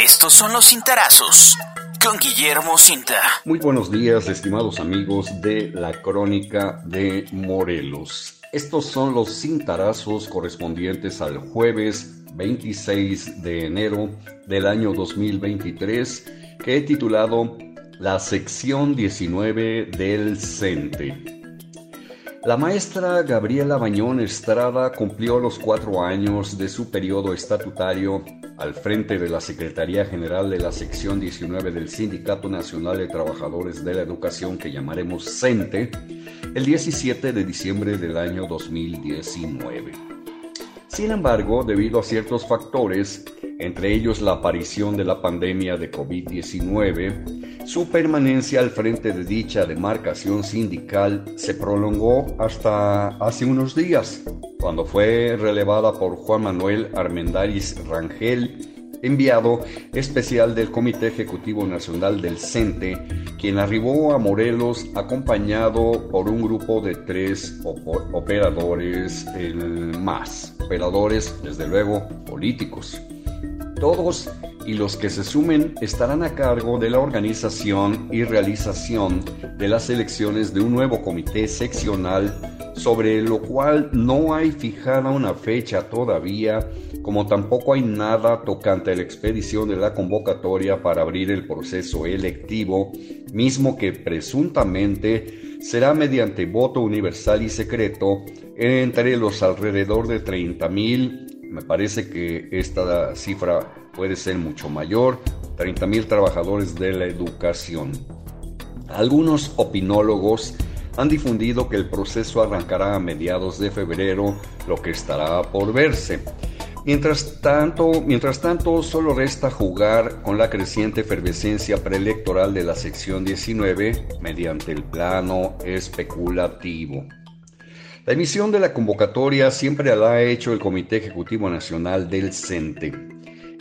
Estos son los cintarazos con Guillermo Cinta. Muy buenos días, estimados amigos de la Crónica de Morelos. Estos son los cintarazos correspondientes al jueves 26 de enero del año 2023 que he titulado La sección 19 del CENTE. La maestra Gabriela Bañón Estrada cumplió los cuatro años de su periodo estatutario al frente de la Secretaría General de la Sección 19 del Sindicato Nacional de Trabajadores de la Educación que llamaremos CENTE el 17 de diciembre del año 2019. Sin embargo, debido a ciertos factores, entre ellos la aparición de la pandemia de COVID-19, su permanencia al frente de dicha demarcación sindical se prolongó hasta hace unos días, cuando fue relevada por Juan Manuel Armendáriz Rangel, enviado especial del Comité Ejecutivo Nacional del CENTE, quien arribó a Morelos acompañado por un grupo de tres operadores más, operadores desde luego políticos. Todos y los que se sumen estarán a cargo de la organización y realización de las elecciones de un nuevo comité seccional sobre lo cual no hay fijada una fecha todavía, como tampoco hay nada tocante a la expedición de la convocatoria para abrir el proceso electivo, mismo que presuntamente será mediante voto universal y secreto entre los alrededor de 30 mil me parece que esta cifra puede ser mucho mayor, 30 mil trabajadores de la educación. Algunos opinólogos han difundido que el proceso arrancará a mediados de febrero, lo que estará por verse. Mientras tanto, mientras tanto, solo resta jugar con la creciente efervescencia preelectoral de la sección 19 mediante el plano especulativo. La emisión de la convocatoria siempre la ha hecho el Comité Ejecutivo Nacional del CENTE.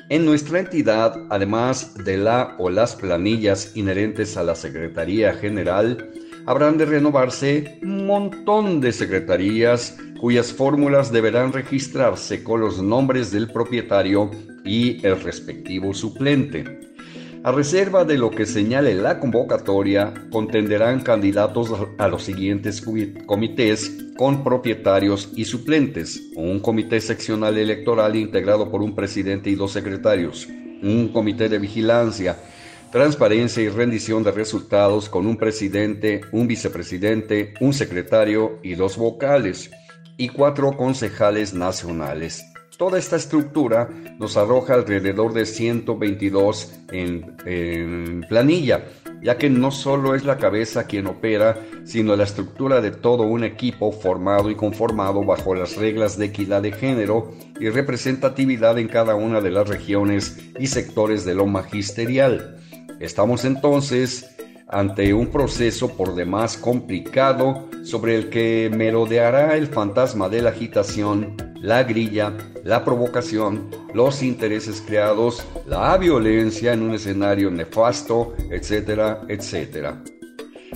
En nuestra entidad, además de la o las planillas inherentes a la Secretaría General, habrán de renovarse un montón de secretarías cuyas fórmulas deberán registrarse con los nombres del propietario y el respectivo suplente. A reserva de lo que señale la convocatoria, contenderán candidatos a los siguientes comités con propietarios y suplentes, un comité seccional electoral integrado por un presidente y dos secretarios, un comité de vigilancia, transparencia y rendición de resultados con un presidente, un vicepresidente, un secretario y dos vocales, y cuatro concejales nacionales. Toda esta estructura nos arroja alrededor de 122 en, planilla, ya que no solo es la cabeza quien opera, sino la estructura de todo un equipo formado y conformado bajo las reglas de equidad de género y representatividad en cada una de las regiones y sectores de lo magisterial. Estamos entonces ante un proceso por demás complicado sobre el que merodeará el fantasma de la agitación la grilla, la provocación, los intereses creados, la violencia en un escenario nefasto, etcétera, etcétera.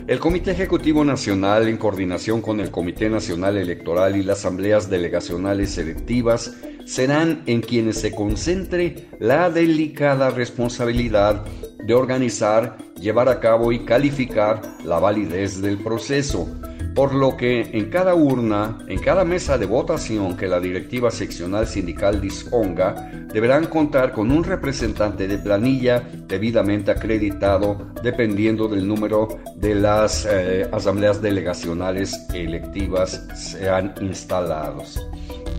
El Comité Ejecutivo Nacional, en coordinación con el Comité Nacional Electoral y las asambleas delegacionales selectivas, serán en quienes se concentre la delicada responsabilidad de organizar, llevar a cabo y calificar la validez del proceso, por lo que en cada urna, en cada mesa de votación que la directiva seccional sindical disponga, deberán contar con un representante de planilla debidamente acreditado dependiendo del número de las eh, asambleas delegacionales electivas sean instalados.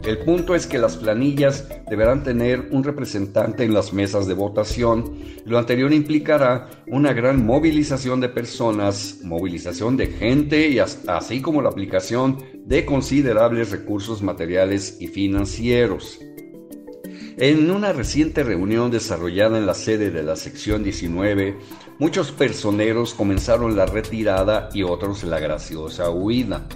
El punto es que las planillas deberán tener un representante en las mesas de votación. Lo anterior implicará una gran movilización de personas, movilización de gente y así como la aplicación de considerables recursos materiales y financieros. En una reciente reunión desarrollada en la sede de la sección 19, muchos personeros comenzaron la retirada y otros la graciosa huida.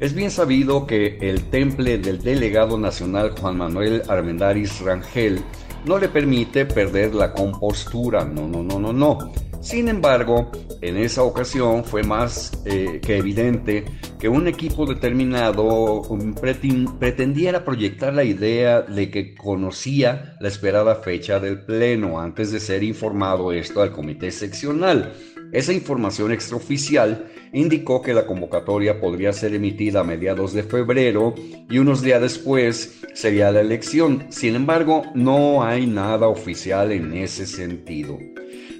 Es bien sabido que el temple del delegado nacional Juan Manuel Armendáriz Rangel no le permite perder la compostura, no, no, no, no, no. Sin embargo, en esa ocasión fue más eh, que evidente que un equipo determinado pretendiera proyectar la idea de que conocía la esperada fecha del Pleno antes de ser informado esto al comité seccional. Esa información extraoficial indicó que la convocatoria podría ser emitida a mediados de febrero y unos días después sería la elección. Sin embargo, no hay nada oficial en ese sentido.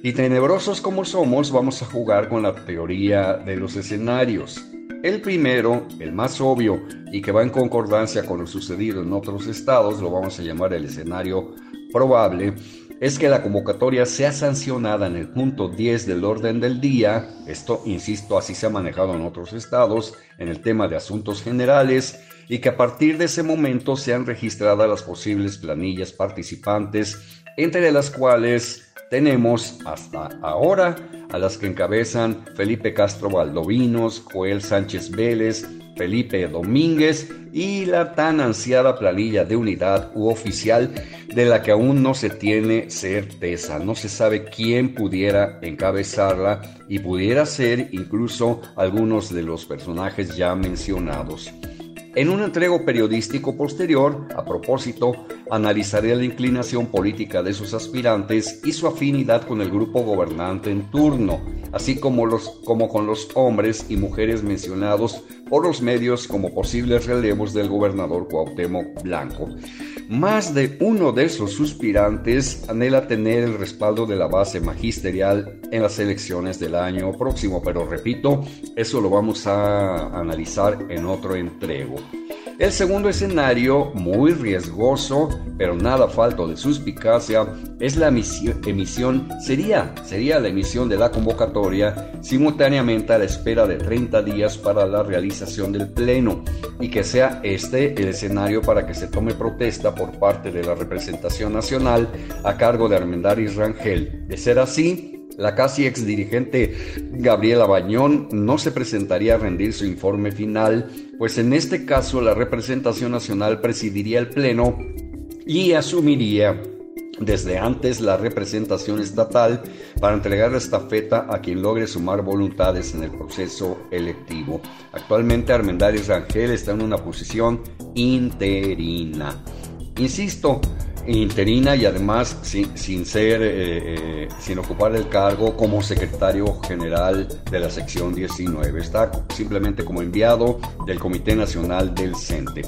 Y tenebrosos como somos, vamos a jugar con la teoría de los escenarios. El primero, el más obvio y que va en concordancia con lo sucedido en otros estados, lo vamos a llamar el escenario probable, es que la convocatoria sea sancionada en el punto 10 del orden del día, esto, insisto, así se ha manejado en otros estados, en el tema de asuntos generales, y que a partir de ese momento sean registradas las posibles planillas participantes, entre las cuales tenemos hasta ahora a las que encabezan Felipe Castro Valdovinos, Joel Sánchez Vélez, Felipe Domínguez y la tan ansiada planilla de unidad u oficial de la que aún no se tiene certeza. No se sabe quién pudiera encabezarla y pudiera ser incluso algunos de los personajes ya mencionados. En un entrego periodístico posterior, a propósito, analizaré la inclinación política de sus aspirantes y su afinidad con el grupo gobernante en turno, así como, con los hombres y mujeres mencionados por los medios como posibles relevos del gobernador Cuauhtémoc Blanco. Más de uno de esos suspirantes anhela tener el respaldo de la base magisterial en las elecciones del año próximo, pero repito, eso lo vamos a analizar en otro entrego. El segundo escenario, muy riesgoso, pero nada falto de suspicacia, es la emisión, sería, sería la emisión de la convocatoria simultáneamente a la espera de 30 días para la realización del pleno y que sea este el escenario para que se tome protesta por parte de la representación nacional a cargo de Armendáriz Rangel. De ser así, la casi ex dirigente Gabriela Bañón no se presentaría a rendir su informe final, pues en este caso la representación nacional presidiría el Pleno y asumiría desde antes la representación estatal para entregar la estafeta a quien logre sumar voluntades en el proceso electivo. Actualmente Armendáriz Rangel está en una posición interina. Insisto, interina y además sin, ser, eh, eh, sin ocupar el cargo como secretario general de la sección 19. Está simplemente como enviado del Comité Nacional del CENTE.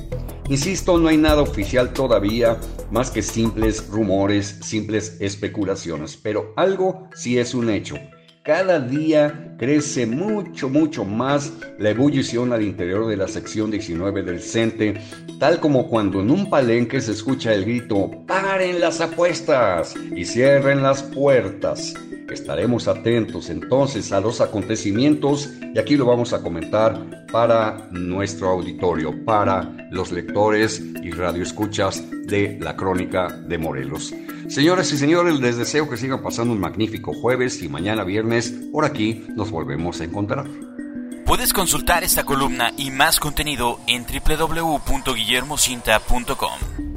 Insisto, no hay nada oficial todavía, más que simples rumores, simples especulaciones, pero algo sí es un hecho cada día crece mucho, mucho más la ebullición al interior de la sección 19 del CENTE, tal como cuando en un palenque se escucha el grito ¡Paren las apuestas! y cierren las puertas. Estaremos atentos entonces a los acontecimientos y aquí lo vamos a comentar para nuestro auditorio, para los lectores y radioescuchas de la Crónica de Morelos. Señoras y señores, les deseo que sigan pasando un magnífico jueves y mañana viernes por aquí nos volvemos a encontrar. Puedes consultar esta columna y más contenido en www.guillermocinta.com.